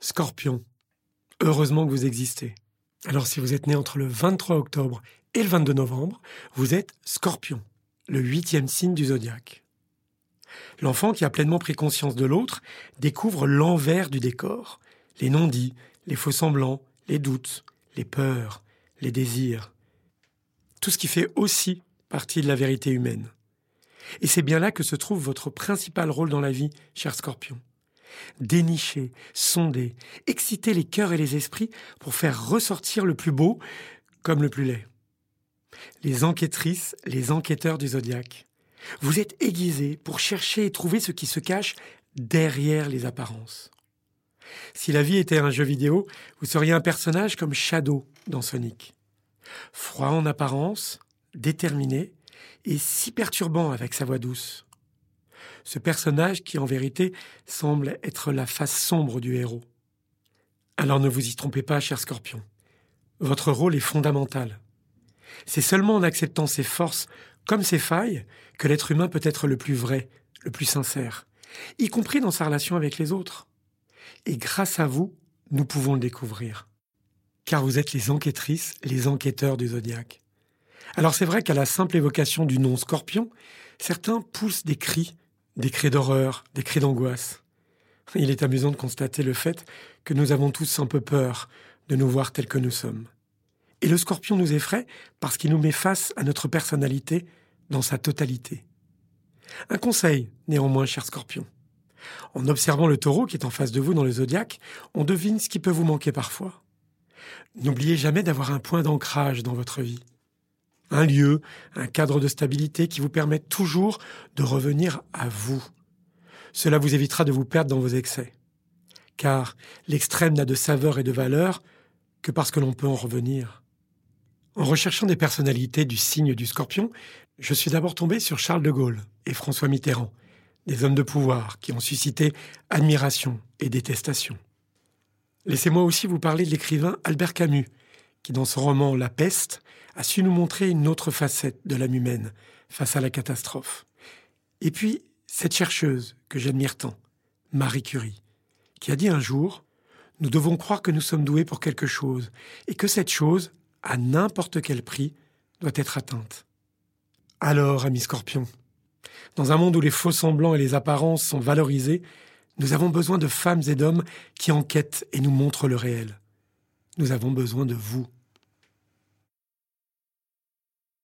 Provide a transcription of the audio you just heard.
Scorpion. Heureusement que vous existez. Alors si vous êtes né entre le 23 octobre et le 22 novembre, vous êtes Scorpion, le huitième signe du zodiaque. L'enfant qui a pleinement pris conscience de l'autre découvre l'envers du décor, les non-dits, les faux semblants, les doutes, les peurs, les désirs. Tout ce qui fait aussi partie de la vérité humaine. Et c'est bien là que se trouve votre principal rôle dans la vie, cher Scorpion. Dénicher, sonder, exciter les cœurs et les esprits pour faire ressortir le plus beau comme le plus laid. Les enquêtrices, les enquêteurs du zodiaque. Vous êtes aiguisés pour chercher et trouver ce qui se cache derrière les apparences. Si la vie était un jeu vidéo, vous seriez un personnage comme Shadow dans Sonic. Froid en apparence, déterminé et si perturbant avec sa voix douce. Ce personnage qui en vérité semble être la face sombre du héros. Alors ne vous y trompez pas, cher Scorpion. Votre rôle est fondamental. C'est seulement en acceptant ses forces comme ses failles que l'être humain peut être le plus vrai, le plus sincère, y compris dans sa relation avec les autres. Et grâce à vous, nous pouvons le découvrir. Car vous êtes les enquêtrices, les enquêteurs du zodiaque. Alors c'est vrai qu'à la simple évocation du nom scorpion, certains poussent des cris, des cris d'horreur, des cris d'angoisse. Il est amusant de constater le fait que nous avons tous un peu peur de nous voir tels que nous sommes. Et le scorpion nous effraie parce qu'il nous met face à notre personnalité dans sa totalité. Un conseil, néanmoins, cher scorpion. En observant le taureau qui est en face de vous dans le zodiaque, on devine ce qui peut vous manquer parfois. N'oubliez jamais d'avoir un point d'ancrage dans votre vie. Un lieu, un cadre de stabilité qui vous permette toujours de revenir à vous. Cela vous évitera de vous perdre dans vos excès. Car l'extrême n'a de saveur et de valeur que parce que l'on peut en revenir. En recherchant des personnalités du signe du scorpion, je suis d'abord tombé sur Charles de Gaulle et François Mitterrand, des hommes de pouvoir qui ont suscité admiration et détestation. Laissez-moi aussi vous parler de l'écrivain Albert Camus, qui dans son roman La peste a su nous montrer une autre facette de l'âme humaine face à la catastrophe. Et puis, cette chercheuse que j'admire tant, Marie Curie, qui a dit un jour, nous devons croire que nous sommes doués pour quelque chose, et que cette chose, à n'importe quel prix, doit être atteinte. Alors, ami Scorpion, dans un monde où les faux semblants et les apparences sont valorisés, nous avons besoin de femmes et d'hommes qui enquêtent et nous montrent le réel. Nous avons besoin de vous.